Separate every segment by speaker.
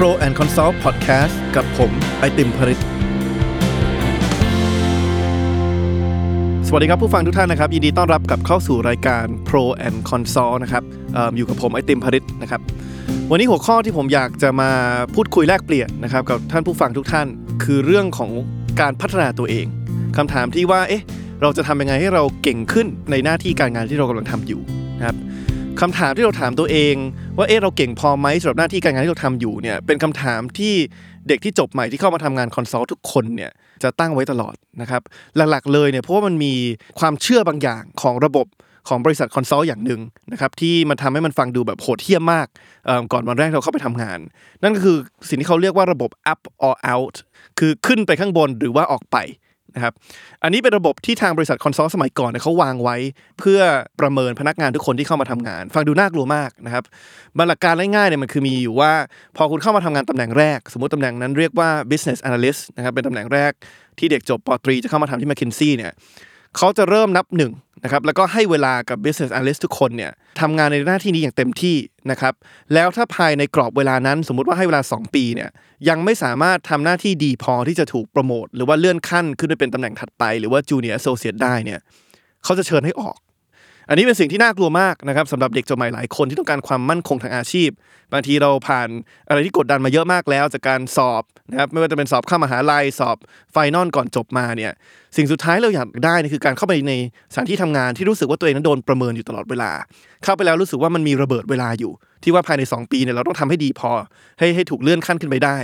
Speaker 1: Pro and Consult Podcast กับผม ไอติมผริตสวัสดีครับผู้ฟังทุกท่านนะครับ ยินดีต้อนรับกับเข้าสู่รายการ Pro and Consult นะครับออยู่กับผม ไอติมผริตนะครับ วันนี้หัวข้อที่ผมอยากจะมาพูดคุยแลกเปลี่ยนนะครับ กับท่านผู้ฟังทุกท่าน คือเรื่องของการพัฒนาตัวเองคำถามที่ว่าเอ๊ะเราจะทำยังไงให้เราเก่งขึ้นในหน้าที่การงานที่เรากำลังทำอยู่นะครับ คำถามที่เราถามตัวเอง ว่าเอ๊ะเราเก่งพอไหมสำหรับหน้าที่การงานที่เราทำอยู่เนี่ยเป็นคำถามที่เด็กที่จบใหม่ที่เข้ามาทำงาน consult ทุกคนเนี่ยจะตั้งไว้ตลอดนะครับหลักๆเลยเนี่ยเพราะว่ามันมีความเชื่อบางอย่างของระบบของบริษัท consult อย่างหนึ่งนะครับที่มันทำให้มันฟังดูแบบโหดเหี้ยมมากก่อนวันแรกเราเข้าไปทำงาน นั่นก็คือสิ่งที่เขาเรียกว่าระบบ up or out คือขึ้นไปข้างบนหรือว่าออกไป นะครับอันนี้เป็นระบบที่ทางบริษัทคอนซัลท์สมัยก่อนเนี่ยเขาวางไว้ เพื่อประเมินพนักงานทุกคนที่เข้ามาทำงาน ฟังดูน่ากลัวมากนะครับบรรลักการง่ายๆเนี่ยมันคือมีอยู่ว่า พอคุณเข้ามาทำงานตำแหน่งแรก สมมติตำแหน่งนั้นเรียกว่า business analyst นะครับเป็นตำแหน่งแรกที่เด็กจบปตรีจะเข้ามาทำที่ McKinsey เนี่ย เขาจะเริ่มนับหนึ่งนะครับแล้วก็ให้เวลากับ business analyst ทุกคนเนี่ยทำงานในหน้าที่นี้อย่างเต็มที่นะครับแล้วถ้าภายในกรอบเวลานั้น สมมุติว่าให้เวลา 2 ปีเนี่ยยังไม่สามารถทำหน้าที่ดีพอที่จะถูกโปรโมทหรือว่าเลื่อนขั้นขึ้นไปเป็นตำแหน่งถัดไป หรือว่า junior associate ได้เนี่ยเขาจะเชิญให้ออก อันนี้เป็นสิ่งที่น่ากลัวมากนะครับสำหรับเด็กจบใหม่หลายคนที่ต้องการความมั่นคงทางอาชีพ บางทีเราผ่านอะไรที่กดดันมาเยอะมากแล้ว จากการสอบนะครับไม่ว่าจะเป็นสอบเข้ามหาลัยสอบไฟนอลก่อนจบมาเนี่ยสิ่งสุดท้ายเราอยากได้นี่คือการเข้าไปในสถานที่ทำงานที่รู้สึกว่าตัวเองนั้นโดนประเมินอยู่ตลอดเวลา เข้าไปแล้วรู้สึกว่ามันมีระเบิดเวลาอยู่ ที่ว่าภายใน 2 ปีเนี่ยเราต้องทำให้ดีพอ ให้ให้ถูกเลื่อนขั้นขึ้นไปได้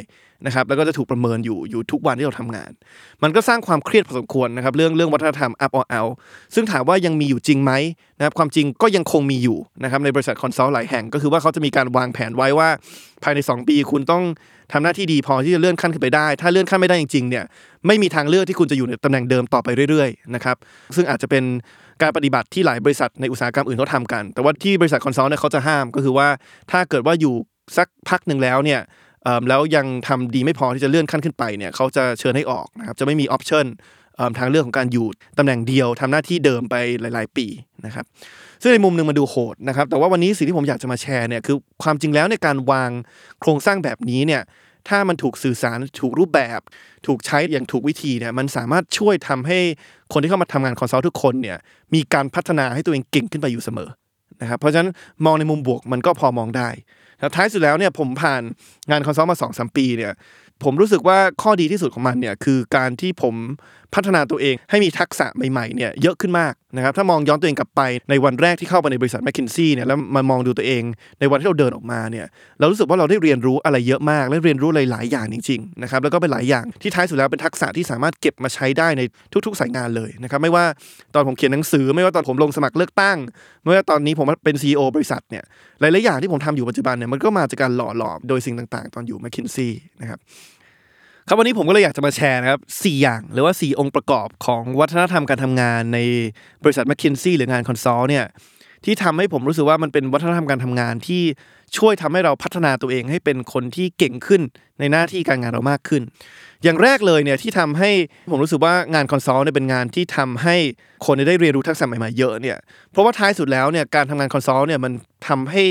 Speaker 1: นะครับแล้วก็จะถูกประเมินอยู่อยู่ทุกวันที่เราทำงาน มันก็สร้างความเครียดพอสมควรนะครับเรื่องเรื่องวัฒนธรรม up or out ซึ่งถามว่ายังมีอยู่จริงไหมนะครับความจริงก็ยังคงมีอยู่นะครับในบริษัท consult หลายแห่ง ก็คือว่าเขาจะมีการวางแผนไว้ว่าภายใน 2 ปีคุณต้องทำหน้าที่ดีพอที่จะเลื่อนขั้นขึ้นไปได้ ถ้าเลื่อนขั้นไม่ได้จริงๆเนี่ยไม่มีทางเลือกที่คุณจะอยู่ในตำแหน่งเดิมต่อไปเรื่อยๆนะครับซึ่งอาจจะเป็น การปฏิบัติที่หลายบริษัทในอุตสาหกรรมอื่นเขาทำกัน แต่ว่าที่บริษัท consult เนี่ยเขาจะห้ามก็คือว่าถ้าเกิดว่าอยู่สักพักหนึ่งแล้วเนี่ยแล้วยังทำดีไม่พอที่จะเลื่อนขั้นขึ้นไปเนี่ยเขาจะเชิญให้ออกนะครับจะไม่มี option ทางเรื่องของการอยู่ตำแหน่งเดียวทำหน้าที่เดิมไปหลาย ๆ ปีนะครับซึ่งในมุมหนึ่งมันดูโหดนะครับแต่ว่าวันนี้สิ่งที่ผมอยากจะมาแชร์เนี่ยคือความจริงแล้วในการวางโครงสร้างแบบนี้เนี่ย ถ้ามันถูกสื่อสารถูกรูปแบบ ถูกใช้อย่างถูกวิธีเนี่ยมันสามารถช่วยทำให้คนที่เข้ามาทำงาน consult ทุกคนเนี่ยมีการพัฒนาให้ตัวเองเก่งขึ้นไปอยู่เสมอนะครับเพราะฉะนั้นมองในมุมบวกมันก็พอมองได้แล้วท้ายสุดแล้วเนี่ยผมผ่านงาน consult มา 2-3 ปีเนี่ยผมรู้สึกว่าข้อดีที่สุดของมันเนี่ยคือการที่ผมพัฒนาตัวเองให้มีทักษะใหม่ๆเนี่ยเยอะขึ้นมากนะครับถ้ามองย้อนตัวเองกลับไปในวันแรกที่เข้าไปในบริษัทแมคคินซี่เนี่ยแล้วมามองดูตัวเอง ในวันที่เราเดินออกมาเนี่ยเรารู้สึกว่าเราได้เรียนรู้อะไรเยอะมาก และเรียนรู้หลายๆอย่างจริงๆนะครับแล้วก็เป็นหลายอย่างที่ท้ายสุดแล้วเป็นทักษะที่สามารถเก็บมาใช้ได้ในทุกๆสายงานเลยนะครับไม่ว่าตอนผมเขียนหนังสือ ไม่ว่าตอนผมลงสมัครเลือกตั้ง ไม่ว่าตอนนี้ผมเป็น CEO บริษัทเนี่ยหลายๆอย่างที่ผมทำอยู่ปัจจุบันเนี่ยมันก็มาจากการหล่อหลอมโดยสิ่งต่างๆ ตอนอยู่แมคคินซี่นะครับ ครับวันนี้ผมก็เลยอยากจะมาแชร์นะครับสอย่างหรือว่า 4 องค์ประกอบของวัฒนธรรมการทำงานในบริษัทแมคคินซี่หรืองาน consult เนี่ยที่ทำให้ผมรู้สึกว่ามันเป็นวัฒนธรรมการทำงานที่ช่วยทำให้เราพัฒนาตัวเองให้เป็นคนที่เก่งขึ้นในหน้าที่การงานเรามากขึ้น อย่างแรกเลยเนี่ยที่ทำให้ผมรู้สึกว่างาน consult เนี่ยเป็นงานที่ทำให้คนได้เรียนรู้ทักษะใหม่ๆเยอะเนี่ยเพราะว่าท้ายสุดแล้วเนี่ยการทำงาน consult เนี่ยมันทำให้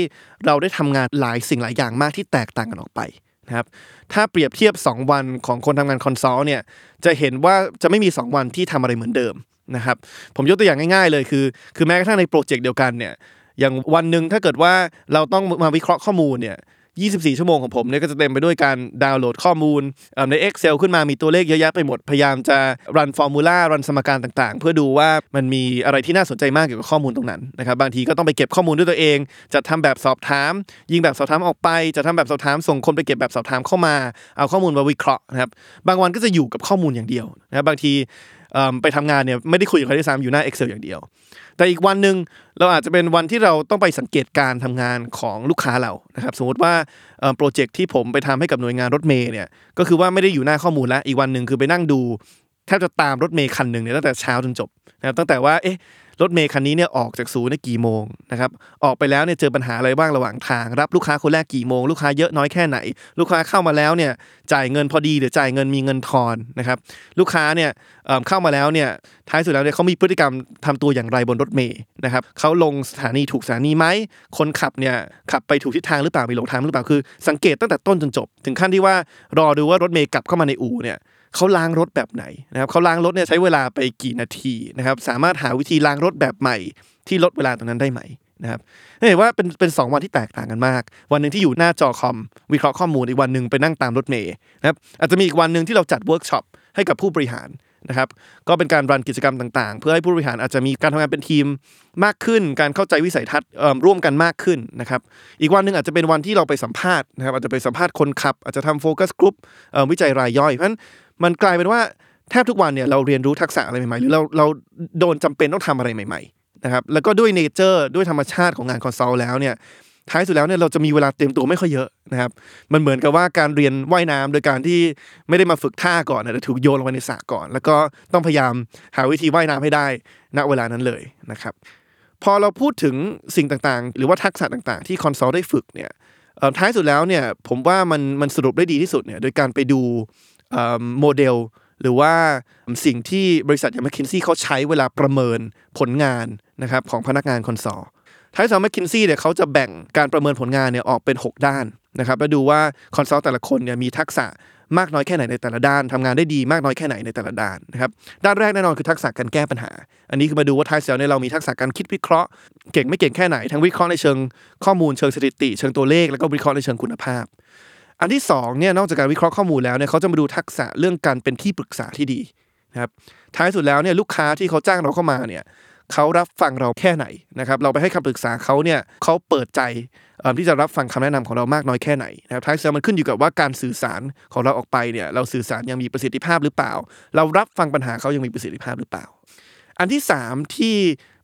Speaker 1: เราได้ทำงานหลายสิ่งหลายอย่างมากที่แตกต่างกันออกไป นะครับถ้าเปรียบเทียบ 2 วันของคนทำงาน consult เนี่ยจะเห็นว่าจะไม่มี 2 วันที่ทำอะไรเหมือนเดิมนะครับผมยกตัวอย่างง่ายๆเลยคือ คือแม้กระทั่งในโปรเจกต์เดียวกันเนี่ยอย่างวันหนึ่งถ้าเกิดว่าเราต้องมาวิเคราะห์ข้อมูลเนี่ย 24 ชั่วโมงของผมเนี่ยก็จะเต็มไปด้วยการดาวน์โหลดข้อมูลเอ่อใน Excel ขึ้นมามีตัวเลขเยอะแยะไปหมด พยายามจะรันฟอร์มูลารันสมการต่างๆ เพื่อดูว่ามันมีอะไรที่น่าสนใจมากเกี่ยวกับข้อมูลตรงนั้นนะครับบางทีก็ต้องไปเก็บข้อมูลด้วยตัวเอง จะทำแบบสอบถาม ยิงแบบสอบถามออกไป จะทำแบบสอบถามส่งคนไปเก็บแบบสอบถามเข้ามา เอาข้อมูลมาวิเคราะห์นะครับบางวันก็จะอยู่กับข้อมูลอย่างเดียวนะครับบางที ไปทำงานเนี่ยไม่ได้คุยกับใครที่ซ้ำอยู่หน้า Excel อย่างเดียว แต่อีกวันหนึ่งเราอาจจะเป็นวันที่เราต้องไปสังเกตการทำงานของลูกค้าเรานะครับสมมติว่าโปรเจกต์ที่ผมไปทำให้กับหน่วยงานรถเมย์เนี่ยก็คือว่าไม่ได้อยู่หน้าข้อมูลแล้วอีกวันหนึ่งคือไปนั่งดูแทบจะตามรถเมย์คันหนึ่งเนี่ยตั้งแต่เช้าจนจบนะครับตั้งแต่ว่าเอ๊ะ รถเมย์คันนี้เนี่ยออกจากศูนย์เนี่ยกี่โมงนะครับออกไปแล้วเนี่ยเจอปัญหาอะไรบ้างระหว่างทาง รับลูกค้าคนแรกกี่โมงลูกค้าเยอะน้อยแค่ไหน ลูกค้าเข้ามาแล้วเนี่ยจ่ายเงินพอดีหรือจ่ายเงินมีเงินทอนนะครับลูกค้าเนี่ยเเข้ามาแล้วเนี่ยท้ายสุดแล้วเนี่ยเขามีพฤติกรรมทำตัวอย่างไรบนรถเมย์นะครับเขาลงสถานีถูกสถานีไหมคนขับเนี่ยขับไปถูกทิศทางหรือเปล่ามีหลงทางหรือเปล่าคือ สังเกตตั้งแต่ต้นจนจบ ถึงขั้นที่ว่ารอดูว่ารถเมย์กลับเข้ามาในอู่เนี่ย เขาล้างรถแบบไหนนะครับเขาล้างรถเนี่ยใช้เวลาไปกี่นาทีนะครับ สามารถหาวิธีล้างรถแบบใหม่ ที่ลดเวลาตรงนั้นได้ไหมนะครับเห็นว่าเป็นเป็นสองวันที่แตกต่างกันมาก วันหนึ่งที่อยู่หน้าจอคอม วิเคราะห์ข้อมูลอีกวันหนึ่งไปนั่งตามรถเมล์นะครับอาจจะมีอีกวันหนึ่งที่เราจัดเวิร์กช็อปให้กับผู้บริหารนะครับ ก็เป็นการ run กิจกรรมต่างๆ เพื่อให้ผู้บริหารอาจจะมีการทำงานเป็นทีมมากขึ้น การเข้าใจวิสัยทัศน์ร่วมกันมากขึ้นนะครับ อีกวันหนึ่งอาจจะเป็นวันที่เราไปสัมภาษณ์นะครับอาจจะไปสัมภาษณ์คนขับ อาจจะทำโฟกัสกลุ่มวิจัยรายย่อยเพราะฉะนั้น มันกลายเป็นว่าแทบทุกวันเนี่ยเราเรียนรู้ทักษะอะไรใหม่ๆหรือเราเราโดนจำเป็นต้องทำอะไรใหม่ๆนะครับแล้วก็ด้วย nature ด้วยธรรมชาติของงาน consult แล้วเนี่ยท้ายสุดแล้วเนี่ยเราจะมีเวลาเตรียมตัวไม่ค่อยเยอะนะครับมันเหมือนกับว่าการเรียนว่ายน้ำโดยการที่ไม่ได้มาฝึกท่าก่อนนะแต่ถูกโยนลงไปในสระก่อน แล้วก็ต้องพยายามหาวิธีว่ายน้ำให้ได้ณเวลานั้นเลยนะครับพอเราพูดถึงสิ่งต่างๆ หรือว่าทักษะต่างๆ ที่ consult ได้ฝึกเนี่ยท้ายสุดแล้วเนี่ยผมว่ามันมันสรุปได้ดีที่สุดเนี่ยโดยการไปดู โมเดล หรือว่าสิ่งที่บริษัทอย่าง McKinsey เขาใช้เวลาประเมินผลงานนะครับของพนักงาน consult ท้ายสุด McKinsey เนี่ยเขาจะแบ่งการประเมินผลงานเนี่ยออกเป็น 6 ด้านนะครับแล้วดูว่า consult แต่ละคนเนี่ยมีทักษะมากน้อยแค่ไหนในแต่ละด้านทำงานได้ดีมากน้อยแค่ไหนในแต่ละด้านนะครับด้านแรกแน่นอนคือทักษะการแก้ปัญหา อันนี้คือมาดูว่าท้ายสุดเนี่ยเรามีทักษะการคิดวิเคราะห์ เก่งไม่เก่งแค่ไหนทั้งวิเคราะห์ในเชิงข้อมูลเชิงสถิติ เชิงตัวเลขแล้วก็วิเคราะห์ในเชิงคุณภาพ อันที่สองเนี่ยนอกจากการวิเคราะห์ข้อมูลแล้วเนี่ยเขาจะมาดูทักษะเรื่องการเป็นที่ปรึกษาที่ดีนะครับท้ายสุดแล้วเนี่ยลูกค้าที่เขาจ้างเราเข้ามาเนี่ยเขารับฟังเราแค่ไหนนะครับเราไปให้คำปรึกษาเขาเนี่ยเขาเปิดใจที่จะรับฟังคำแนะนำของเรามากน้อยแค่ไหนนะครับท้ายสุดแล้วมันขึ้นอยู่กับว่าการสื่อสารของเราออกไปเนี่ยเราสื่อสารอย่างมีประสิทธิภาพหรือเปล่า เรารับฟังปัญหาเขาอย่างมีประสิทธิภาพหรือเปล่า อันที่ 3 ที่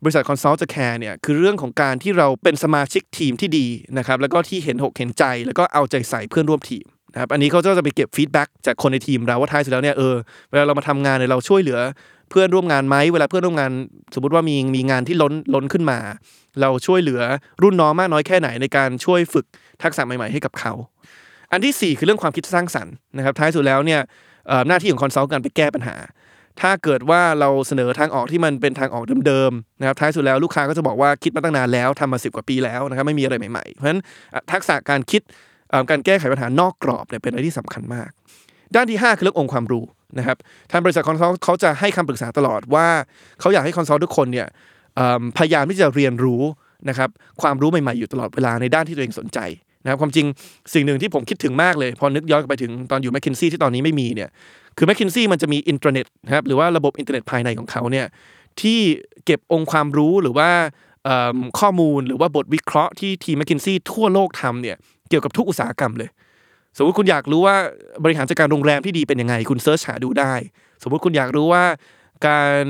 Speaker 1: บริษัท consult จะ care เนี่ยคือเรื่องของการที่เราเป็นสมาชิกทีมที่ดีนะครับแล้วก็ที่เห็นอกเห็นใจ แล้วก็เอาใจใส่เพื่อนร่วมทีมนะครับอันนี้เขาจะไปเก็บ feedback จากคนในทีมเราว่าท้ายสุดแล้วเนี่ยเออเวลาเรามาทำงานเนี่ยเราช่วยเหลือเพื่อนร่วมงานไหมเวลาเพื่อนร่วมงาน สมมติว่ามีมีงานที่ล้นล้นขึ้นมา เราช่วยเหลือรุ่นน้องมากน้อยแค่ไหนในการช่วยฝึกทักษะใหม่ๆให้กับเขา อันที่สี่คือเรื่องความคิดสร้างสรรค์นะครับท้ายสุดแล้วเนี่ยหน้าที่ของ consult การไปแก้ปัญหา ถ้าเกิดว่าเราเสนอทางออกที่มันเป็นทางออกเดิมๆนะครับท้ายสุดแล้วลูกค้าก็จะบอกว่าคิดมาตั้งนานแล้วทำมาสิบกว่าปีแล้วนะครับไม่มีอะไรใหม่ๆ เพราะฉะนั้นทักษะการคิดการแก้ไขปัญหานอกกรอบเนี่ยเป็นอะไรที่สำคัญมาก ด้านที่ 5 คือเรื่ององค์ความรู้นะครับทางบริษัท consult เขาจะให้คำปรึกษาตลอดว่าเขาอยากให้ consult ทุกคนเนี่ยพยายามที่จะเรียนรู้นะครับความรู้ใหม่ๆอยู่ตลอดเวลาในด้านที่ตัวเองสนใจ นะครับความจริงสิ่งหนึ่งที่ผมคิดถึงมากเลย พอนึกย้อนกลับไปถึงตอนอยู่ McKinsey ที่ตอนนี้ไม่มีเนี่ยคือ McKinsey มันจะมีอินทราเน็ตนะครับหรือว่าระบบอินเทอร์เน็ตภายในของเขาเนี่ยที่เก็บองค์ความรู้หรือว่าข้อมูลหรือว่าบทวิเคราะห์ที่ทีม McKinsey ทั่วโลกทำเนี่ยเกี่ยวกับทุกอุตสาหกรรมเลย สมมติคุณอยากรู้ว่าบริหารจัดการโรงแรมที่ดีเป็นยังไง คุณ search หาดูได้ สมมติคุณอยากรู้ว่าการ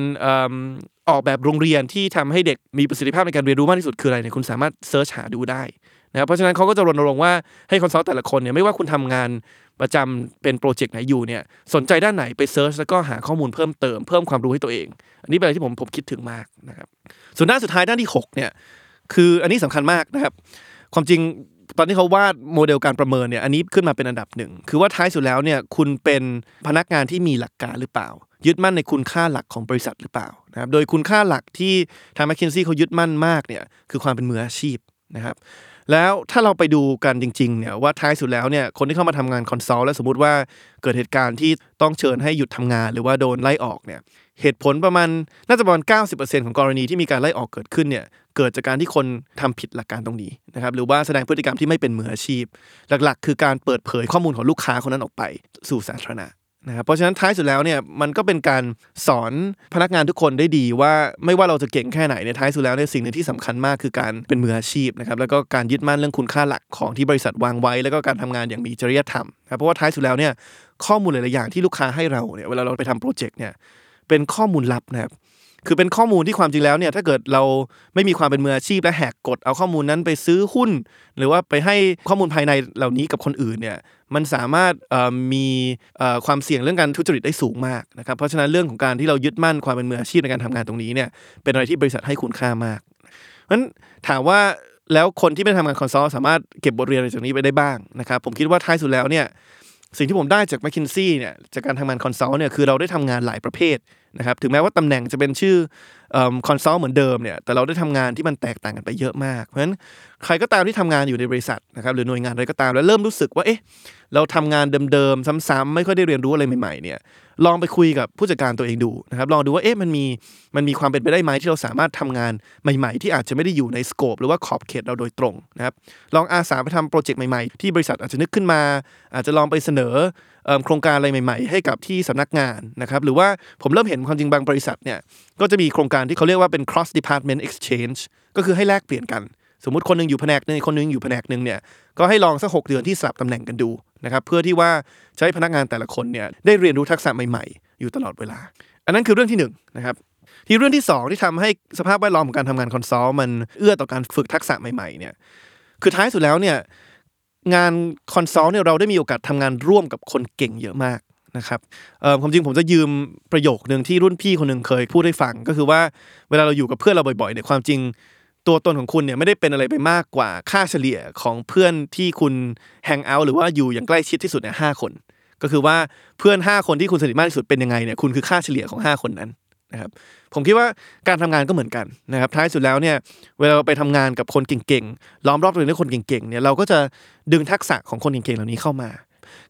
Speaker 1: ออกแบบโรงเรียนที่ทำให้เด็กมีประสิทธิภาพในการเรียนรู้มากที่สุดคืออะไรเนี่ยคุณสามารถ search หาดูได้ นะครับเพราะฉะนั้นเขาก็จะรณรงค์ว่าให้ consult แต่ละคนเนี่ยไม่ว่าคุณทำงานประจำเป็นโปรเจกต์ไหนอยู่เนี่ยสนใจด้านไหนไป search แล้วก็หาข้อมูลเพิ่มเติมเพิ่มความรู้ให้ตัวเอง อันนี้เป็นอะไรที่ผมผมคิดถึงมากนะครับส่วนด้านสุดท้ายด้านที่หกเนี่ยคืออันนี้สำคัญมากนะครับ ความจริงตอนที่เขาวาดโมเดลการประเมินเนี่ยอันนี้ขึ้นมาเป็นอันดับหนึ่งคือว่าท้ายสุดแล้วเนี่ยคุณเป็นพนักงานที่มีหลักการหรือเปล่า ยึดมั่นในคุณค่าหลักของบริษัทหรือเปล่านะครับโดยคุณค่าหลักที่ทาง m c k คินซี่เขายึดมั่นมากเนี่ยคือความเป็นมืออาชีพนะครับ แล้วถ้าเราไปดูกันจริงๆเนี่ยว่าท้ายสุดแล้วเนี่ยคนที่เข้ามาทำงาน consult แล้วสมมติว่าเกิดเหตุการณ์ที่ต้องเชิญให้หยุดทำงานหรือว่าโดนไล่ออกเนี่ยเหตุผลประมาณน่าจะประมาณ 90%ของกรณีที่มีการไล่ออกเกิดขึ้นเนี่ยเกิดจากการที่คนทำผิดหลักการตรงนี้นะครับหรือว่าแสดงพฤติกรรมที่ไม่เป็นมืออาชีพ หลักๆ คือการเปิดเผยข้อมูลของลูกค้าคนนั้นออกไปสู่สาธารณะ นะครับเพราะฉะนั้นท้ายสุดแล้วเนี่ยมันก็เป็นการสอนพนักงานทุกคนได้ดีว่าไม่ว่าเราจะเก่งแค่ไหนเนี่ยท้ายสุดแล้วเนี่ยสิ่งหนึ่งที่สำคัญมากคือการเป็นมืออาชีพนะครับแล้วก็การยึดมั่นเรื่องคุณค่าหลักของที่บริษัทวางไว้ แล้วก็การทำงานอย่างมีจริยธรรมนะครับเพราะว่าท้ายสุดแล้วเนี่ยข้อมูลหลายๆอย่างที่ลูกค้าให้เราเนี่ยเวลาเราไปทำโปรเจกต์เนี่ยเป็นข้อมูลลับนะครับ คือเป็นข้อมูลที่ความจริงแล้วเนี่ยถ้าเกิดเราไม่มีความเป็นมืออาชีพและแหกกฎเอาข้อมูลนั้นไปซื้อหุ้น หรือว่าไปให้ข้อมูลภายในเหล่านี้กับคนอื่นเนี่ยมันสามารถมีความเสี่ยงเรื่องการทุจริตได้สูงมากนะครับเพราะฉะนั้นเรื่องของการที่เรายึดมั่นความเป็นมืออาชีพในการทำงานตรงนี้เนี่ยเป็นอะไรที่บริษัทให้คุณค่ามากเพราะฉะนั้นถามว่าแล้วคนที่ไม่ได้ทำงาน consult สามารถเก็บบทเรียนอะไรจากนี้ไปได้บ้างนะครับผมคิดว่าท้ายสุดแล้วเนี่ยสิ่งที่ผมได้จาก m c k คินซี่เนี่ยจากการทำงาน consult เนี่ยคือเราได้ทำงานหลายประเภท นะครับถึงแม้ว่าตำแหน่งจะเป็นชื่อ consult เหมือนเดิมเนี่ยแต่เราได้ทำงานที่มันแตกต่างกันไปเยอะมาก เพราะฉะนั้นใครก็ตามที่ทำงานอยู่ในบริษัทนะครับหรือหน่วยงานอะไรก็ตามแล้วเริ่มรู้สึกว่าเอ๊ะเราทำงานเดิมๆซ้ำๆไม่ค่อยได้เรียนรู้อะไรใหม่ๆเนี่ยลองไปคุยกับผู้จัดการตัวเองดูนะครับลองดูว่าเอ๊ะมันมีมันมีความเป็นไปได้ไหมที่เราสามารถทำงานใหม่ ๆ ที่อาจจะไม่ได้อยู่ใน scope หรือว่าขอบเขตเราโดยตรงนะครับลองอาสาไปทำโปรเจกต์ใหม่ๆ ที่บริษัทอาจจะนึกขึ้นมา อาจจะลองไปเสนอโครงการอะไรใหม่ ๆ ให้กับที่สำนักงานนะครับหรือว่าผมเริ่มเห็นความจริงบางบริษัทเนี่ย ก็จะมีโครงการที่เขาเรียกว่าเป็น cross department exchange ก็คือให้แลกเปลี่ยนกัน สมมติคนหนึงอยู่แผนกหนึงคนหนึงอยู่แผนกหนึ่งเนี่ยก็ให้ลองสักหกเดือนที่สลับตำแหน่งกันดูนะครับเพื่อที่ว่าจะให้พนักงานแต่ละคนเนี่ยได้เรียนรู้ทักษะใหม่ๆ อยู่ตลอดเวลา อันนั้นคือเรื่องที่หนึ่งนะครับที่เรื่องที่สองที่ทำให้สภาพแวดล้อมของการทำงาน consult มันเอื้อต่อการฝึกทักษะใหม่ๆเนี่ยคือท้ายสุดแล้วเนี่ยงาน consult เนี่ยเราได้มีโอกาสทำงานร่วมกับคนเก่งเยอะมาก นะครับเอ่อความจริงผมจะยืมประโยคหนึ่งที่รุ่นพี่คนหนึ่งเคยพูดให้ฟังก็คือว่าเวลาเราอยู่กับเพื่อนเราบ่อยๆเนี่ยความจริงตัวตนของคุณเนี่ยไม่ได้เป็นอะไรไปมากกว่าค่าเฉลี่ยของเพื่อนที่คุณ hang out หรือว่าอยู่อย่างใกล้ชิดที่สุดเนี่ยห้าคน ก็คือว่าเพื่อน 5 คนที่คุณสนิทมากที่สุดเป็นยังไงเนี่ยคุณคือค่าเฉลี่ยของ 5 คนนั้นนะครับผมคิดว่าการทำงานก็เหมือนกันนะครับท้ายสุดแล้วเนี่ยเวลาไปทำงานกับคนเก่งๆล้อมรอบตัวเองด้วยคนเก่งๆเนี่ยเราก็จะดึงทักษะของคนเก่งๆเหล่านี้เข้ามา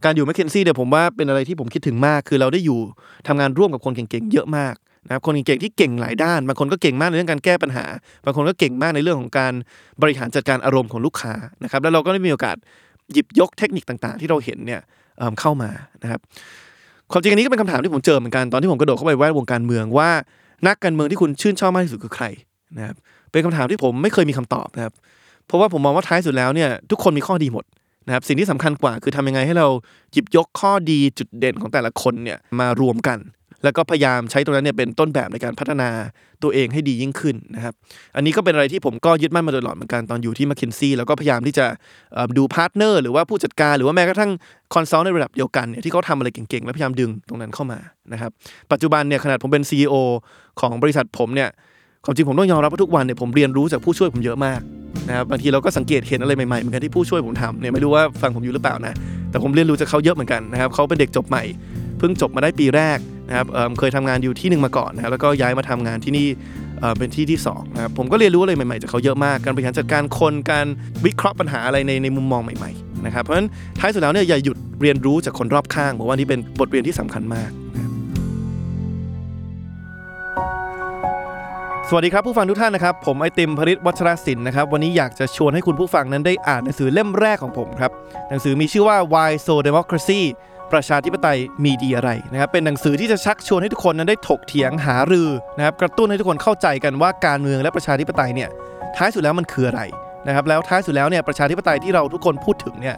Speaker 1: การอยู่แมคเคนซี่เนี่ยผมว่าเป็นอะไรที่ผมคิดถึงมาก คือเราได้อยู่ทำงานร่วมกับคนเก่งๆเยอะมากนะครับคนเก่งๆที่เก่งหลายด้านบางคนก็เก่งมากในเรื่องการแก้ปัญหา บางคนก็เก่งมากในเรื่องของการบริหารจัดการอารมณ์ของลูกค้านะครับแล้วเราก็ได้มีโอกาสหยิบยกเทคนิคต่างๆ ที่เราเห็นเนี่ยเเข้ามานะครับความจริงอันนี้ก็เป็นคำถามที่ผมเจอเหมือนกันตอนที่ผมกระโดดเข้าไปแวดวงการเมืองว่า นักการเมืองที่คุณชื่นชอบมากที่สุดคือใครนะครับเป็นคำถามที่ผมไม่เคยมีคำตอบนะครับเพราะว่าผมมองว่าท้ายสุดแล้วเนี่ยทุกคนมีข้อดีหมด นะครับสิ่งที่สำคัญกว่าคือทำยังไงให้เราหยิบยกข้อดีจุดเด่นของแต่ละคนเนี่ยมารวมกัน แล้วก็พยายามใช้ตรงนั้นเนี่ยเป็นต้นแบบในการพัฒนาตัวเองให้ดียิ่งขึ้นนะครับ อันนี้ก็เป็นอะไรที่ผมก็ยึดมั่นมาโดยตลอดเหมือนกันตอนอยู่ที่ม c k เคนซี่แล้วก็พยายามที่จะดู partner หรือว่าผู้จัดการหรือว่าแม้กระทั่ง consult ในระดับเดียวกันเนี่ยที่เขาทำอะไรเก่งๆ แล้วพยายามดึงตรงนั้นเข้ามานะครับ ปัจจุบันเนี่ยขนาดผมเป็น CEO ของบริษัทผมเนี่ยความจริงผมต้องยอมรับว่าทุกวันเนี่ยผมเรียนรู้จากผู้ช่วยผมเยอะมาก นะครับบางทีเราก็สังเกตเห็นอะไรใหม่ๆเหมือนกันที่ผู้ช่วยผมทำเนี่ยไม่รู้ว่าฟังผมอยู่หรือเปล่านะแต่ผมเรียนรู้จากเขาเยอะเหมือนกันนะครับเขาเป็นเด็กจบใหม่เพิ่งจบมาได้ปีแรกนะครับเคยทำงานอยู่ที่หนึ่งมาก่อนนะครับแล้วก็ย้ายมาทำงานที่นี่เป็นที่ที่สองนะครับผมก็เรียนรู้อะไรใหม่ๆจากเขาเยอะมากการบริหารจัดการคนการวิเคราะห์ปัญหาอะไรในในมุมมองใหม่ๆนะครับเพราะฉะนั้นท้ายสุดแล้วเนี่ยอย่าหยุดเรียนรู้จากคนรอบข้างผมว่านี่เป็นบทเรียนที่สำคัญมาก สวัสดีครับผู้ฟังทุกท่านนะครับ ผมไอติมพริศวัชรศิลป์นะครับวันนี้อยากจะชวนให้คุณผู้ฟังนั้นได้อ่านหนังสือเล่มแรกของผมครับหนังสือมีชื่อว่า Why So Democracy ประชาธิปไตยมีดีอะไรนะครับเป็นหนังสือที่จะชักชวนให้ทุกคนนั้นได้ถกเถียงหารือนะครับกระตุ้นให้ทุกคนเข้าใจกันว่าการเมืองและประชาธิปไตยเนี่ยท้ายสุดแล้วมันคืออะไรนะครับแล้วท้ายสุดแล้วเนี่ยประชาธิปไตยที่เราทุกคนพูดถึงเนี่ย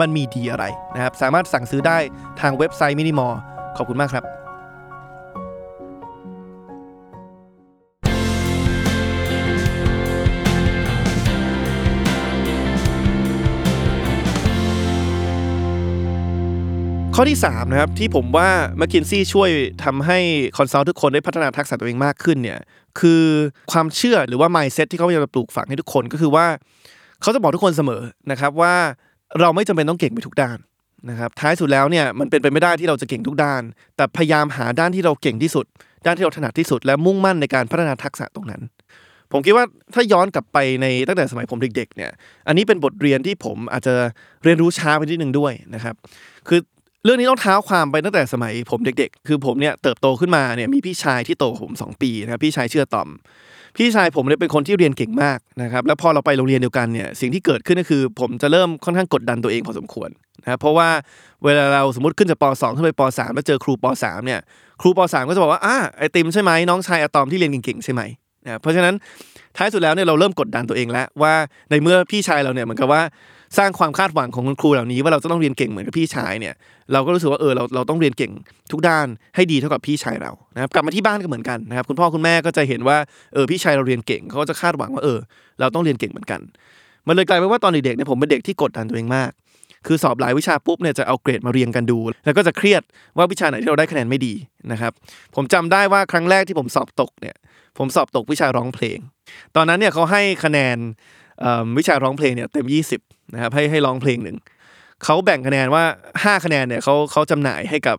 Speaker 1: มันมีดีอะไรนะครับสามารถสั่งซื้อได้ทางเว็บไซต์มินิมอลขอบคุณมากครับ ข้อที่3นะครับที่ผมว่า m c k เคนซี่ช่วยทำให้คอนซัลท์ทุกคนได้พัฒนาทักษะตัวเองมากขึ้นเนี่ยคือความเชื่อหรือว่า mindset ที่เขาพยายามปลูกฝังให้ทุกคนก็คือว่า เขาจะบอกทุกคนเสมอนะครับว่าเราไม่จำเป็นต้องเก่งไปทุกด้านนะครับท้ายสุดแล้วเนี่ยมันเป็นไปไม่ได้ที่เราจะเก่งทุกด้าน แต่พยายามหาด้านที่เราเก่งที่สุด ด้านที่เราถนัดที่สุด และมุ่งมั่นในการพัฒนาทักษะตรงนั้น ผมคิดว่าถ้าย้อนกลับไปในตั้งแต่สมัยผมเด็กๆเนี่ยอันนี้เป็นบทเรียนที่ผมอาจจะเรียนรู้ช้าไปนิดนึงด้วยนะครับคือ เรื่องนี้ต้องเท้าความไปตั้งแต่สมัยผมเด็ก ๆ คือผมเนี่ยเติบโตขึ้นมาเนี่ยมีพี่ชายที่โตผมสองปีนะพี่ชายเชื่อตอม พี่ชายผมเนี่ยเป็นคนที่เรียนเก่งมากนะครับ แล้วพอเราไปโรงเรียนเดียวกันเนี่ยสิ่งที่เกิดขึ้นก็คือ ผมจะเริ่มค่อนข้างกดดันตัวเองพอสมควรนะครับเพราะว่าเวลาเราสมมติขึ้นจากป .2 ขึ้นไปป .3 แล้วเจอครูป .3 เนี่ยครูป .3 ก็จะบอกว่าอ่าไอติมใช่ไหมน้องชายอะตอมที่เรียนเก่งๆใช่ไหมนะเพราะฉะนั้นท้ายสุดแล้วเนี่ยเราเริ่มกดดันตัวเองแล้วว่าในเมื่อพี่ชายเราเนี่ยเหมือนกับว่า สร้างความคาดหวังของคุณครูเหล่านี้ว่าเราจะต้องเรียนเก่งเหมือนกับพี่ชายเนี่ย เราก็รู้สึกว่าเออเราเราต้องเรียนเก่งทุกด้านให้ดีเท่ากับพี่ชายเรานะครับกลับมาที่บ้านก็เหมือนกันนะครับคุณพ่อคุณแม่ก็จะเห็นว่าเออพี่ชายเราเรียนเก่งเขาก็จะคาดหวังว่าเออ เราต้องเรียนเก่งเหมือนกัน มันเลยกลายเป็นว่าตอนเด็กๆเนี่ยผมเป็นเด็กที่กดดันตัวเองมาก คือสอบหลายวิชาปุ๊บเนี่ยจะเอาเกรดมาเรียงกันดู แล้วก็จะเครียดว่าวิชาไหนที่เราได้คะแนนไม่ดีนะครับผมจำได้ว่าครั้งแรกที่ผมสอบตกเนี่ยผมสอบตกวิชาร้องเพลง ตอนนั้นเนี่ยเขาให้คะแนน วิชาร้องเพลงเนี่ยเต็ม 20นะครับให้ให้ร้องเพลงหนึ่งเขาแบ่งคะแนนว่า 5 คะแนนเนี่ยเขาเขาจำหน่ายให้กับ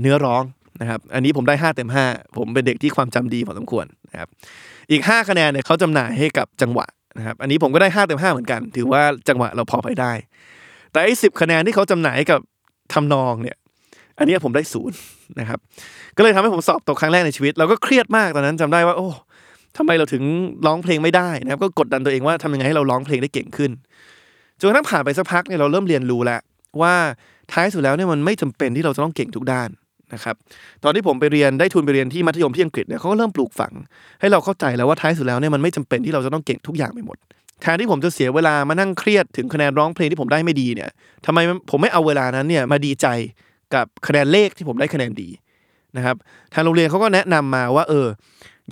Speaker 1: เนื้อร้องนะครับอันนี้ผมได้ 5 เต็ม 5 ผมเป็นเด็กที่ความจำดีพอสมควรนะครับอีก 5 คะแนนเนี่ยเขาจำหน่ายให้กับจังหวะนะครับอันนี้ผมก็ได้ 5 เต็ม 5 เหมือนกัน ถือว่าจังหวะเราพอไปได้ แต่ไอ้สิคะแนนที่เขาจำหน่ายให้กับทำนองเนี่ยอันนี้ผมได้ศูนย์นะครับก็เลยทำให้ผมสอบตกครั้งแรกในชีวิต เราก็เครียดมากตอนนั้นจำได้ว่าโอ้ ทำไมเราถึงร้องเพลงไม่ได้นะครับ ก็กดดันตัวเองว่าทำยังไงให้เราร้องเพลงได้เก่งขึ้นจนกระทั่งผ่านไปสักพักเนี่ยเราเริ่มเรียนรู้แล้วว่าท้ายสุดแล้วเนี่ยมันไม่จำเป็นที่เราจะต้องเก่งทุกด้านนะครับตอนที่ผมไปเรียนได้ทุนไปเรียนที่มัธยมที่อังกฤษเนี่ยเขาก็เริ่มปลูกฝัง ให้เราเข้าใจแล้วว่าท้ายสุดแล้วเนี่ยมันไม่จำเป็นที่เราจะต้องเก่งทุกอย่างไปหมดแทนที่ผมจะเสียเวลามานั่งเครียดถึงคะแนนร้องเพลงที่ผมได้ไม่ดีเนี่ยทำไมผมไม่เอาเวลานั้นเนี่ยมาดีใจกับคะแนนเลขที่ผมได้คะแนนดีนะครับทางโรงเรียนเขาก็แนะนำมาว่าเออ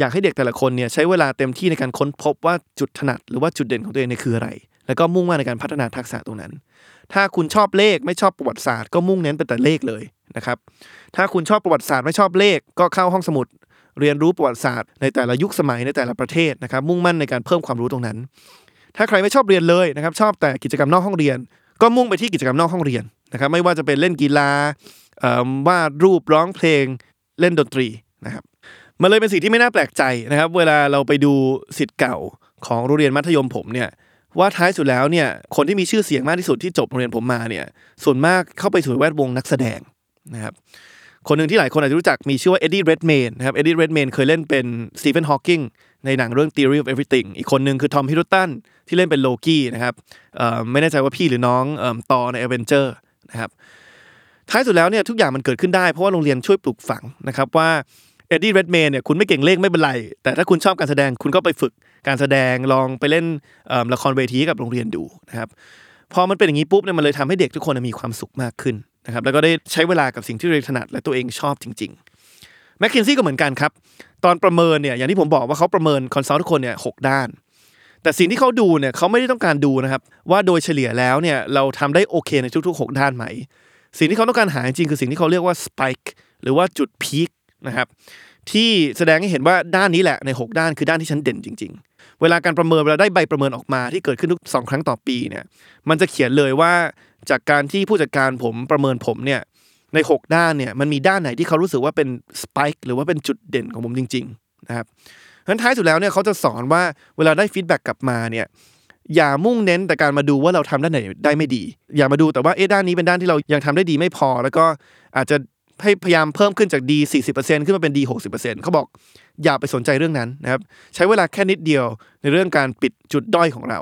Speaker 1: อยากให้เด็กแต่ละคนเนี่ยใช้เวลาเต็มที่ในการค้นพบว่าจุดถนัดหรือว่าจุดเด่นของตัวเองเนี่ยคืออะไร แล้วก็มุ่งมั่นในการพัฒนาทักษะตรงนั้น ถ้าคุณชอบเลขไม่ชอบประวัติศาสตร์ก็มุ่งเน้นไปแต่เลขเลยนะครับ ถ้าคุณชอบประวัติศาสตร์ไม่ชอบเลขก็เข้าห้องสมุด เรียนรู้ประวัติศาสตร์ในแต่ละยุคสมัยในแต่ละประเทศนะครับ มุ่งมั่นในการเพิ่มความรู้ตรงนั้น ถ้าใครไม่ชอบเรียนเลยนะครับ ชอบแต่กิจกรรมนอกห้องเรียน ก็มุ่งไปที่กิจกรรมนอกห้องเรียนนะครับ ไม่ว่าจะเป็นเล่นกีฬาวาดรูปร้องเพลงเล่นดนตรีนะครับ มันเลยเป็นสิ่งที่ไม่น่าแปลกใจนะครับ เวลาเราไปดูศิษย์เก่าของโรงเรียนมัธยมผมเนี่ยว่าท้ายสุดแล้วเนี่ยคนที่มีชื่อเสียงมากที่สุดที่จบโรงเรียนผมมาเนี่ยส่วนมากเข้าไปสู่แวดวงนักแสดงนะครับคนหนึ่งที่หลายคนอาจจะรู้จักมีชื่อว่า Eddie Redmayne นะครับ Eddie Redmayne เคยเล่นเป็นสตีเฟนฮอว์กิงในหนังเรื่อง Theory of Everything อีกคนหนึ่งคือทอมฮิด d ตันที่เล่นเป็นโลกี้นะครับไม่แน่ใจว่าพี่หรือน้องเอิ่อใน a v e n g e r นะครับท้ายสุดแล้วเนี่ยทุกอย่างมันเกิดขึ้นได้เพราะว่าโรงเรียนช่วยปลูกฝังนะครับว่า เอ็ดดี้เรดเมนเนี่ยคุณไม่เก่งเลขไม่เป็นไร แต่ถ้าคุณชอบการแสดงคุณก็ไปฝึกการแสดงลองไปเล่นละครเวทีกับโรงเรียนดูนะครับพอมันเป็นอย่างนี้ปุ๊บเนี่ยมันเลยทำให้เด็กทุกคนมีความสุขมากขึ้นนะครับแล้วก็ได้ใช้เวลากับสิ่งที่ตัวเองถนัดและตัวเองชอบจริงๆ McKinsey ก็เหมือนกันครับ ตอนประเมินเนี่ยอย่างที่ผมบอกว่าเขาประเมิน consult ทุกคนเนี่ยหกด้าน แต่สิ่งที่เขาดูเนี่ยเขาไม่ได้ต้องการดูนะครับว่าโดยเฉลี่ยแล้วเนี่ยเราทำได้โอเคในทุกๆ 6 ด้านไหม สิ่งที่เขาต้องการหาจริงคือสิ่งที่เขาเรียกว่า spike หรือว่าจุด peak นะครับที่แสดงให้เห็นว่าด้านนี้แหละใน 6 ด้านคือด้านที่ฉันเด่นจริง ๆ เวลาการประเมินเวลาได้ใบประเมินออกมาที่เกิดขึ้นทุกสองครั้งต่อปีเนี่ยมันจะเขียนเลยว่าจากการที่ผู้จัดการผมประเมินผมเนี่ยใน 6 ด้านเนี่ยมันมีด้านไหนที่เขารู้สึกว่าเป็นสป k ค์หรือว่าเป็นจุดเด่นของผมจริงๆนะครับงั้นท้ายสุดแล้วเนี่ยเขาจะสอนว่าเวลาได้ feedback กลับมาเนี่ยอย่ามุ่งเน้นแต่การมาดูว่าเราทำด้านไหนได้ไม่ดี อย่ามาดูแต่ว่าเอ๊ะด้านนี้เป็นด้านที่เรายังทำได้ดีไม่พอ แล้วก็อาจจะ ให้พยายามเพิ่มขึ้นจากดี40%ขึ้นมาเป็นดี60%เขาบอกอย่าไปสนใจเรื่องนั้นนะครับใช้เวลาแค่นิดเดียวในเรื่องการปิดจุดด้อยของเรา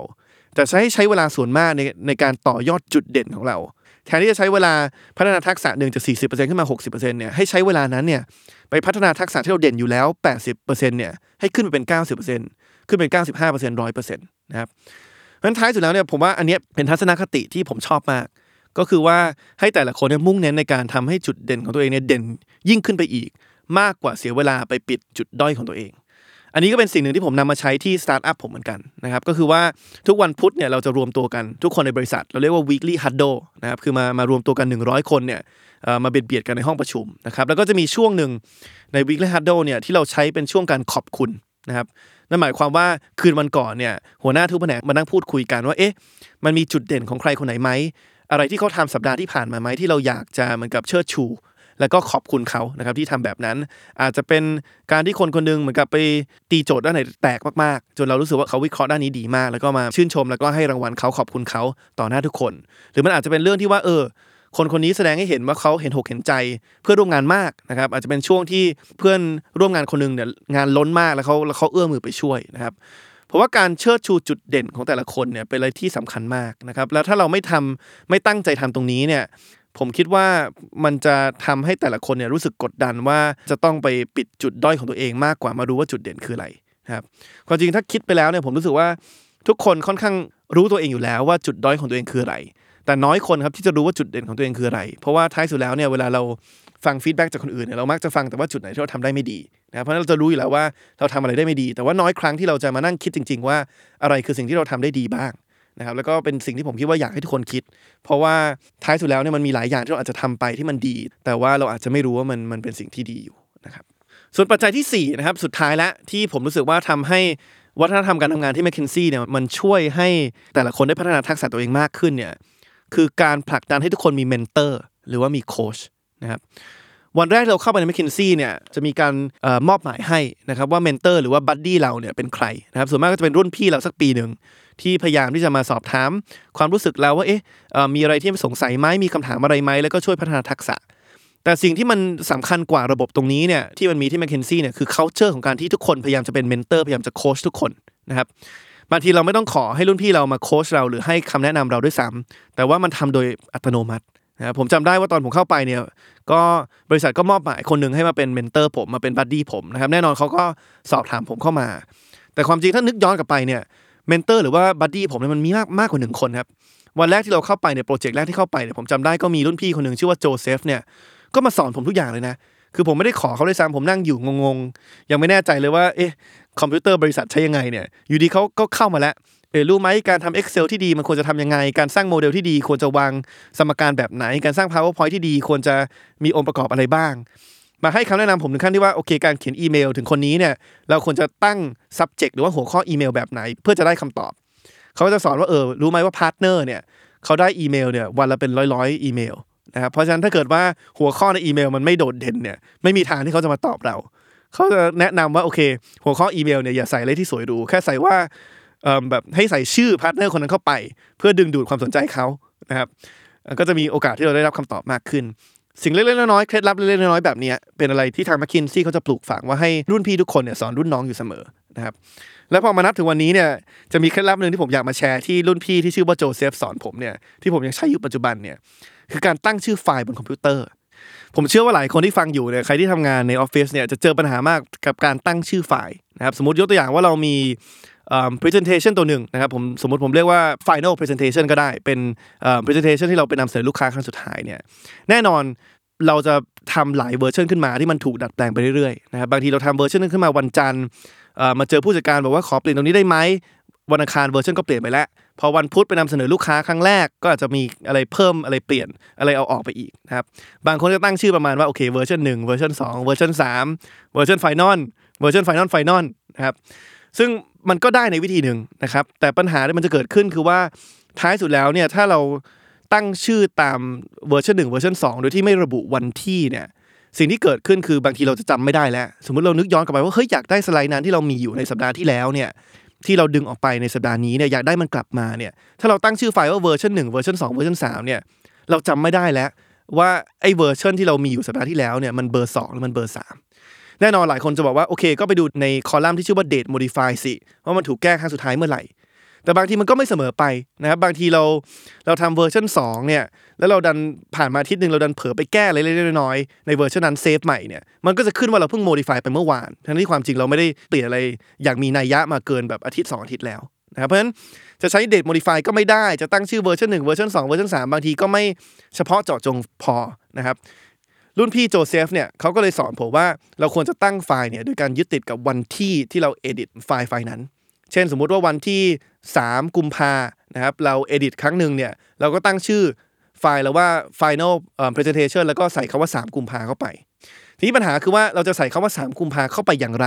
Speaker 1: แต่ใช้ใช้เวลาส่วนมากในในการต่อยอดจุดเด่นของเรา แทนที่จะใช้เวลาพัฒนาทักษะหนึ่งจาก 40%ขึ้นมา 60%เนี่ยให้ใช้เวลานั้นเนี่ยไปพัฒนาทักษะที่เราเด่นอยู่แล้ว 80%เนี่ยให้ขึ้นไปเป็น 90%ขึ้นเป็น 95% 100%นะครับเพราะฉะนั้นท้ายสุดแล้วเนี่ยผมว่าอันนี้เนี่ยเป็นทัศนคติที่ผมชอบมาก ก็คือว่าให้แต่ละคนเนี่ยมุ่งเน้นในการทำให้จุดเด่นของตัวเองเนี่ยเด่นยิ่งขึ้นไปอีก มากกว่าเสียเวลาไปปิดจุดด้อยของตัวเอง อันนี้ก็เป็นสิ่งหนึ่งที่ผมนำมาใช้ที่สตาร์ทอัพผมเหมือนกันนะครับก็คือว่าทุกวันพุธเนี่ยเราจะรวมตัวกันทุกคนในบริษัท เราเรียกว่า weekly huddle นะครับคือมามารวมตัวกัน 100 คนเนี่ยมาเบียดเบียดกันในห้องประชุมนะครับแล้วก็จะมีช่วงหนึ่งใน weekly huddle เนี่ยที่เราใช้เป็นช่วงการขอบคุณนะครับนั่นหมายความว่าคืนวันก่อนเนี่ยหัวหน้าทุกแผนกมานั่งพูดคุยกันว่าเอ๊ะมันมีจุดเด่นของใครคนไหนไหม อะไรที่เขาทำสัปดาห์ที่ผ่านมาไหมที่เราอยากจะเหมือนกับเชิดชู แล้วก็ขอบคุณเขานะครับที่ทำแบบนั้น อาจจะเป็นการที่คนคนหนึงเหมือนกับไปตีโจทย์ด้านไหนแตกมากๆ จนเรารู้สึกว่าเขาวิเคราะห์ด้านนี้ดีมาก แล้วก็มาชื่นชม แล้วก็ให้รางวัลเขาขอบคุณเขาต่อหน้าทุกคน หรือมันอาจจะเป็นเรื่องที่ว่าเออคนคนนี้แสดงให้เห็นว่าเขาเห็นหกเห็นใจเพื่อนร่วมงานมากนะครับอาจจะเป็นช่วงที่เพื่อนร่วมงานคนหนึงเนี่ยงานล้นมากแล้วเขาแล้วเขาเอื้อมมือไปช่วยนะครับ เพราะว่าการเชิดชูจุดเด่นของแต่ละคนเนี่ยเป็นอะไรที่สำคัญมากนะครับ แล้วถ้าเราไม่ทำไม่ตั้งใจทำตรงนี้เนี่ยผมคิดว่ามันจะทำให้แต่ละคนเนี่ยรู้สึกกดดันว่าจะต้องไปปิดจุดด้อยของตัวเองมากกว่ามารู้ว่าจุดเด่นคืออะไรครับความจริงถ้าคิดไปแล้วเนี่ยผมรู้สึกว่าทุกคนค่อนข้างรู้ตัวเองอยู่แล้วว่าจุดด้อยของตัวเองคืออะไร แต่น้อยคนครับที่จะรู้ว่าจุดเด่นของตัวเองคืออะไร เพราะว่าท้ายสุดแล้วเนี่ยเวลาเรา ฟังฟีดแบ็กจากคนอื่นเนี่ยเรามักจะฟังแต่ว่าจุดไหนที่เราทำได้ไม่ดีนะครับเพราะนั้นเราจะรู้อยู่แล้วว่าเราทำอะไรได้ไม่ดี แต่ว่าน้อยครั้งที่เราจะมานั่งคิดจริง ๆ ว่าอะไรคือสิ่งที่เราทำได้ดีบ้างนะครับแล้วก็เป็นสิ่งที่ผมคิดว่าอยากให้ทุกคนคิด เพราะว่าท้ายสุดแล้วเนี่ยมันมีหลายอย่างที่เราอาจจะทำไปที่มันดี แต่ว่าเราอาจจะไม่รู้ว่ามันมันเป็นสิ่งที่ดีอยู่นะครับส่วนปัจจัยที่สี่นะครับสุดท้ายและที่ผมรู้สึกว่าทำให้วัฒนธรรมการทำงานที่ m c k เคนซี่เนี่ยมันช่วยให้แต่ละคนได้พัฒนาทักษะตัวเองมากขึ้นเนี่ยคือการผลักดันให้ทุกคนมี mentor หรือว่ามีโค้ช นะครับวันแรกเราเข้าไปใน m c k เคนซี่เนี่ยจะมีการออมอบหมายให้นะครับว่า mentor หรือว่า buddy เราเนี่ยเป็นใครนะครับส่วนมากก็จะเป็นรุ่นพี่เราสักปีหนึ่งที่พยายามที่จะมาสอบถามความรู้สึกเราว่าเอ๊ะมีอะไรที่สงสัยไหมมีคำถามอะไรไหมแล้วก็ช่วยพัฒนาทักษะ แต่สิ่งที่มันสำคัญกว่าระบบตรงนี้เนี่ยที่มันมีที่ m c k เคนซี่เนี่ยคือ culture ของการที่ทุกคนพยายามจะเป็น mentor พยายามจะโค้ชทุกคนนะครับบางทีเราไม่ต้องขอให้รุ่นพี่เรามาโค้ชเราหรือให้คำแนะนำเราด้วยซ้ำแต่ว่ามันทำโดยอัตโนมัติ นะผมจำได้ว่าตอนผมเข้าไปเนี่ยก็บริษัทก็มอบหมายคนหนึ่งให้มาเป็น mentor ผมมาเป็น buddy ผมนะครับแน่นอนเขาก็สอบถามผมเข้ามา แต่ความจริงถ้านึกย้อนกลับไปเนี่ย mentor หรือว่า buddy ผมเนี่ยมันมีมากมากกว่าหนึ่งคนครับวันแรกที่เราเข้าไปในโปรเจกต์แรกที่เข้าไปเนี่ยผมจำได้ก็มีรุ่นพี่คนหนึ่งชื่อว่าโจเซฟเนี่ยก็มาสอนผมทุกอย่างเลยนะคือผมไม่ได้ขอเขาด้วยซ้ำผมนั่งอยู่งงๆยังไม่แน่ใจเลยว่าเอ๊ะคอมพิวเตอร์บริษัทใช้ยังไงเนี่ยอยู่ดีเขาก็เข้ามาแล้ว เออรู้ไหมการทำ Excel ที่ดีมันควรจะทำยังไง การสร้างโมเดลที่ดีควรจะวางสมการแบบไหน การสร้าง PowerPoint ที่ดีควรจะมีองค์ประกอบอะไรบ้าง มาให้คำแนะนำผมถึงขั้นที่ว่าโอเค การเขียนอีเมลถึงคนนี้เนี่ยเราควรจะตั้ง subject หรือว่าหัวข้ออีเมลแบบไหน เพื่อจะได้คำตอบ เขาจะสอนว่าเออรู้ไหมว่า partner เนี่ยเขาได้อีเมลเนี่ยวันละเป็นร้อยๆอีเมลนะครับเพราะฉะนั้นถ้าเกิดว่าหัวข้อในอีเมลมันไม่โดดเด่นเนี่ยไม่มีทางที่เขาจะมาตอบเรา เขาจะแนะนำว่าโอเค หัวข้ออีเมลเนี่ยอย่าใส่อะไรที่สวยหรูแค่ใส่ว่า แบบให้ใส่ชื่อ partner คนนั้นเข้าไป เพื่อดึงดูดความสนใจเขานะครับก็จะมีโอกาสที่เราได้รับคำตอบมากขึ้น สิ่งเล็กๆน้อยๆเคล็ดลับเล็กๆน้อยๆแบบนี้เป็นอะไรที่ทาง McKinsey เขาจะปลูกฝังว่าให้รุ่นพี่ทุกคนเนี่ยสอนรุ่นน้องอยู่เสมอนะครับแล้วพอมานับถึงวันนี้เนี่ยจะมีเคล็ดลับหนึ่งที่ผมอยากมาแชร์ที่รุ่นพี่ที่ชื่อว่าโจเซฟสอนผมเนี่ยที่ผมยังใช้อยู่ปัจจุบันเนี่ยคือการตั้งชื่อไฟล์บนคอมพิวเตอร์ ผมเชื่อว่าหลายคนที่ฟังอยู่เนี่ยใครที่ทำงานในออฟฟิศเนี่ยจะเจอปัญหามากกับการตั้งชื่อไฟล์นะครับสมมติยกตัวอย่างว่าเรามีเอ่อ presentation ตัวหนึ่งนะครับผมสมมติผมเรียกว่า final presentation ก็ได้เป็น presentation ที่เราไปนำเสนอลูกค้าครั้งสุดท้ายเนี่ยแน่นอนเราจะทำหลายเวอร์ชันขึ้นมาที่มันถูกดัดแปลงไปเรื่อยๆนะครับบางทีเราทำเวอร์ชันนึงขึ้นมาวันจันทร์มาเจอผู้จัดการบอกว่าขอเปลี่ยนตรงนี้ได้ไหมวันอังคารเวอร์ชันก็เปลี่ยนไปแล้ว พอวันพุธไปนำเสนอลูกค้าครั้งแรก ก็อาจจะมีอะไรเพิ่มอะไรเปลี่ยนอะไรเอาออกไปอีกนะครับบางคนจะตั้งชื่อประมาณว่าโอเคเวอร์ชันหนึ่งเวอร์ชันสองเวอร์ชันสามเวอร์ชัน final เวอร์ชัน final final นะครับซึ่ง มันก็ได้ในวิธีหนึ่งนะครับ แต่ปัญหาที่มันจะเกิดขึ้นคือว่าท้ายสุดแล้วเนี่ยถ้าเราตั้งชื่อตามเวอร์ชันหนึ่งเวอร์ชันสองโดยที่ไม่ระบุวันที่เนี่ยสิ่งที่เกิดขึ้นคือบางทีเราจะจำไม่ได้แล้ว สมมติเรานึกย้อนกลับไปว่าเฮ้ยอยากได้สไลด์นั้นที่เรามีอยู่ในสัปดาห์ที่แล้วเนี่ยที่เราดึงออกไปในสัปดาห์นี้เนี่ยอยากได้มันกลับมาเนี่ยถ้าเราตั้งชื่อไฟล์ว่าเวอร์ชันหนึ่งเวอร์ชันสองเวอร์ชันสามเนี่ยเราจำไม่ได้แล้วว่าไอ้เวอร์ชันที่เรามีอยู่สัปดาห์ที่แล้วเนี่ยมันเบอร์สองหรือมันเบอร์สาม แน่นอนหลายคนจะบอกว่าโอเค ก็ไปดูในคอลัมน์ที่ชื่อว่า date modified สิว่ามันถูกแก้ครั้งสุดท้ายเมื่อไหร่ แต่บางทีมันก็ไม่เสมอไปนะครับบางทีเราเราทำเวอร์ชัน2เนี่ยแล้วเราดันผ่านมาอาทิตย์หนึ่งเราดันเผลอไปแก้อะไรเล็กๆน้อยๆในเวอร์ชันนั้นเซฟใหม่เนี่ยมันก็จะขึ้นว่าเราเพิ่ง modify ไปเมื่อวานทั้งที่ความจริงเราไม่ได้เปลี่ยนอะไรอย่างมีนัยยะมาเกินแบบอาทิตย์2อาทิตย์แล้วนะครับเพราะฉะนั้นจะใช้ date modified ก็ไม่ได้จะตั้งชื่อเวอร์ชัน1เวอร์ชัน2เวอร์ชัน3บางทีก็ไม่เฉพาะเจาะจงพอนะครับ รุ่นพี่โจเซฟเนี่ยเขาก็เลยสอนผมว่าเราควรจะตั้งไฟล์เนี่ยโดยการยึดติดกับวันที่ที่เรา edit ไฟล์ไฟล์นั้น เช่นสมมุติว่าวันที่ 3 กุมภานะครับเรา edit ครั้งหนึ่งเนี่ยเราก็ตั้งชื่อไฟล์แล้วว่า final presentation แล้วก็ใส่คำว่า 3 กุมภาเข้าไป ทีนี้ปัญหาคือว่าเราจะใส่คำว่า 3 กุมภาเข้าไปอย่างไร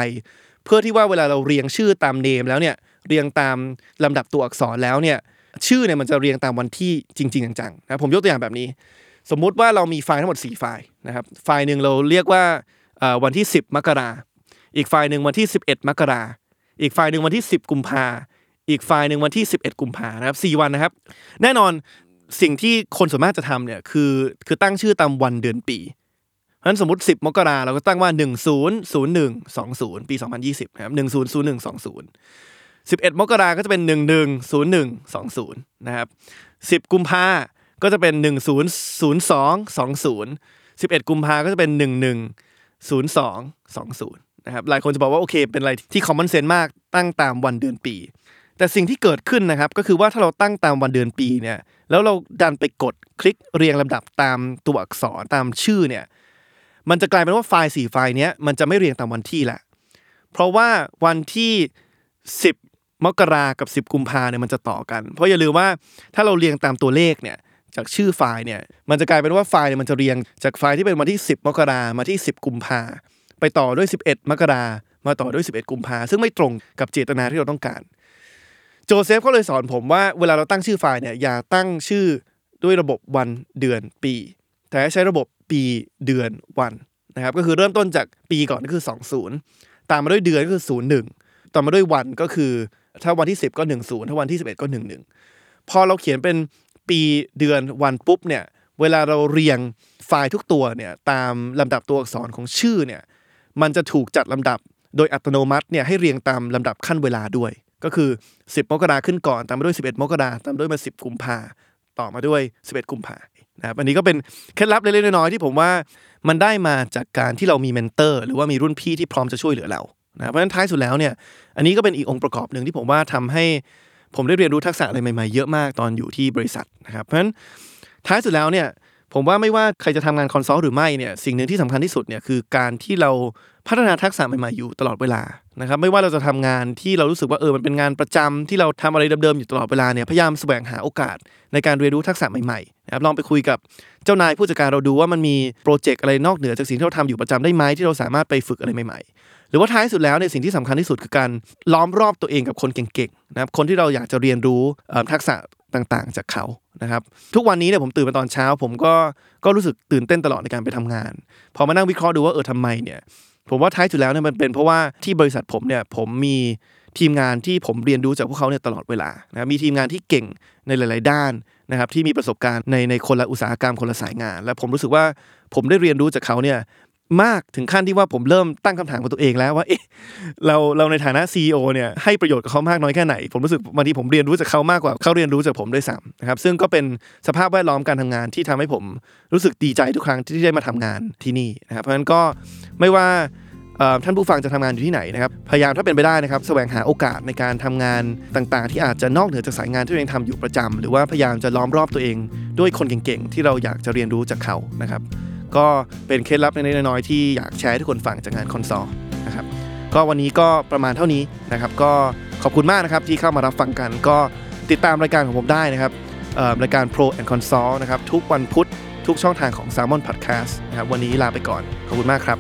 Speaker 1: เพื่อที่ว่าเวลาเราเรียงชื่อตาม name แล้วเนี่ยเรียงตามลำดับตัวอักษรแล้วเนี่ยชื่อเนี่ยมันจะเรียงตามวันที่จริง ๆ จังๆนะผมยกตัวอย่างแบบนี้ สมมุติว่าเรามีไฟล์ทั้งหมด 4 ไฟล์นะครับ ไฟล์หนึ่งเราเรียกว่าวันที่ 10 มกรา อีกไฟล์หนึ่งวันที่ 11 มกรา อีกไฟล์หนึ่งวันที่ 10 กุมภา อีกไฟล์หนึ่งวันที่ 11 กุมภานะครับ 4 วันนะครับ แน่นอนสิ่งที่คนส่วนมากจะทำเนี่ยคือคือตั้งชื่อตามวันเดือนปีเพราะฉะนั้นสมมติ 10 มกราเราก็ตั้งว่า 100120 ปี 2020นะครับ100120 11 มกราก็จะเป็น 110120 นะครับ 10 กุมภา ก็จะเป็น 100220 11 กุมภาก็จะเป็น 110220นะครับหลายคนจะบอกว่าโอเค เป็นอะไรที่ common sense มากตั้งตามวันเดือนปี แต่สิ่งที่เกิดขึ้นนะครับก็คือว่าถ้าเราตั้งตามวันเดือนปีเนี่ยแล้วเราดันไปกดคลิกเรียงลำดับตามตัวอักษรตามชื่อเนี่ยมันจะกลายเป็นว่าไฟล์สี่ไฟล์เนี้ยมันจะไม่เรียงตามวันที่ละเพราะว่าวันที่ 10 มกรากับ 10 กุมภาเนี่ยมันจะต่อกัน เพราะอย่าลืมว่าถ้าเราเรียงตามตัวเลขเนี่ย จากชื่อไฟล์เนี่ยมันจะกลายเป็นว่าไฟล์เนี่ยมันจะเรียงจากไฟล์ที่เป็นวันที่ 10 มกรามาที่ 10 กุมภาไปต่อด้วย 11 มกรามาต่อด้วย 11 กุมภาซึ่งไม่ตรงกับเจตนาที่เราต้องการ โจเซฟก็เลยสอนผมว่าเวลาเราตั้งชื่อไฟล์เนี่ยอย่าตั้งชื่อด้วยระบบวันเดือนปี แต่ให้ใช้ระบบปีเดือนวันนะครับก็คือเริ่มต้นจากปีก่อนก็คือ 20 ตามมาด้วยเดือนก็คือ 01 ต่อมาด้วยวันก็คือ ถ้าวันที่ 10 ก็ 10 ถ้าวันที่ 11 ก็ 11 พอเราเขียนเป็น ปีเดือนวันปุ๊บเนี่ยเวลาเราเรียงไฟล์ทุกตัวเนี่ยตามลำดับตัวอักษรของชื่อเนี่ยมันจะถูกจัดลำดับโดยอัตโนมัติเนี่ยให้เรียงตามลำดับขั้นเวลาด้วย ก็คือ 10 มกราขึ้นก่อนตามมาด้วย 11 มกราตามด้วยมา 10 กุมภาต่อมาด้วย 11 กุมภานะครับอันนี้ก็เป็นเคล็ดลับเล็กๆน้อยๆที่ผมว่ามันได้มาจากการที่เรามี mentor หรือว่ามีรุ่นพี่ที่พร้อมจะช่วยเหลือเรานะเพราะฉะนั้นท้ายสุดแล้วเนี่ยอันนี้ก็เป็นอีกองค์ประกอบหนึ่งที่ผมว่าทำให้ ผมได้เรียนรู้ทักษะอะไรใหม่ๆเยอะมากตอนอยู่ที่บริษัทนะครับ เพราะฉะนั้นท้ายสุดแล้วเนี่ยผมว่าไม่ว่าใครจะทำงาน consult หรือไม่เนี่ยสิ่งหนึ่งที่สำคัญที่สุดเนี่ยคือการที่เราพัฒนาทักษะใหม่ๆอยู่ตลอดเวลา นะครับไม่ว่าเราจะทำงานที่เรารู้สึกว่าเออมันเป็นงานประจำที่เราทำอะไรเดิมๆอยู่ตลอดเวลาเนี่ยพยายามแสวงหาโอกาสในการเรียนรู้ทักษะใหม่ๆนะครับลองไปคุยกับเจ้านายผู้จัดการเราดูว่ามันมีโปรเจกต์อะไรนอกเหนือจากสิ่งที่เราทำอยู่ประจำได้ไหมที่เราสามารถไปฝึกอะไรใหม่ ๆ หรือว่าท้ายสุดแล้วเนี่ยสิ่งที่สำคัญที่สุดคือการล้อมรอบตัวเองกับคนเก่งๆนะครับคนที่เราอยากจะเรียนรู้ทักษะต่างๆ จากเขานะครับทุกวันนี้เนี่ยผมตื่นมาตอนเช้า ผมก็ก็รู้สึกตื่นเต้นตลอดในการไปทำงาน พอมานั่งวิเคราะห์ดูว่าเออทำไมเนี่ย ผมว่าท้ายสุดแล้วเนี่ยมันเป็นเพราะว่าที่บริษัทผมเนี่ยผมมีทีมงานที่ผมเรียนรู้จากพวกเขาเนี่ยตลอดเวลานะมีทีมงานที่เก่งในหลาย ๆ ด้านนะครับที่มีประสบการณ์ในในคนละอุตสาหกรรมคนละสายงาน และผมรู้สึกว่าผมได้เรียนรู้จากเขาเนี่ย มากถึงขั้นที่ว่าผมเริ่มตั้งคำถามกับตัวเองแล้วว่าเอ๊ะเราเราในฐานะ CEO เนี่ยให้ประโยชน์กับเขามากน้อยแค่ไหน ผมรู้สึกบางทีผมเรียนรู้จากเขามากกว่าเขาเรียนรู้จากผมด้วยซ้ำนะครับซึ่งก็เป็นสภาพแวดล้อมการทำงานที่ทำให้ผมรู้สึกดีใจทุกครั้งที่ได้มาทำงานที่นี่นะครับเพราะฉะนั้นก็ไม่ว่าท่านผู้ฟังจะทำงานอยู่ที่ไหนนะครับพยายามถ้าเป็นไปได้นะครับแสวงหาโอกาสในการทำงานต่างๆ ที่อาจจะนอกเหนือจากสายงานที่ตัวเองทำอยู่ประจำหรือว่าพยายามจะล้อมรอบตัวเอง ด้วยคนเก่งๆที่เราอยากจะเรียนรู้จากเขานะครับ ก็เป็นเคล็ดลับเล็กๆน้อยๆที่อยากแชร์ให้ทุกคนฟังจากงานคอนซอลนะครับก็วันนี้ก็ประมาณเท่านี้นะครับก็ขอบคุณมากนะครับที่เข้ามารับฟังกัน ก็ติดตามรายการของผมได้นะครับรายการ Pro and Console นะครับทุกวันพุธทุกช่องทางของ Salmon Podcast นะครับวันนี้ลาไปก่อน ขอบคุณมากครับ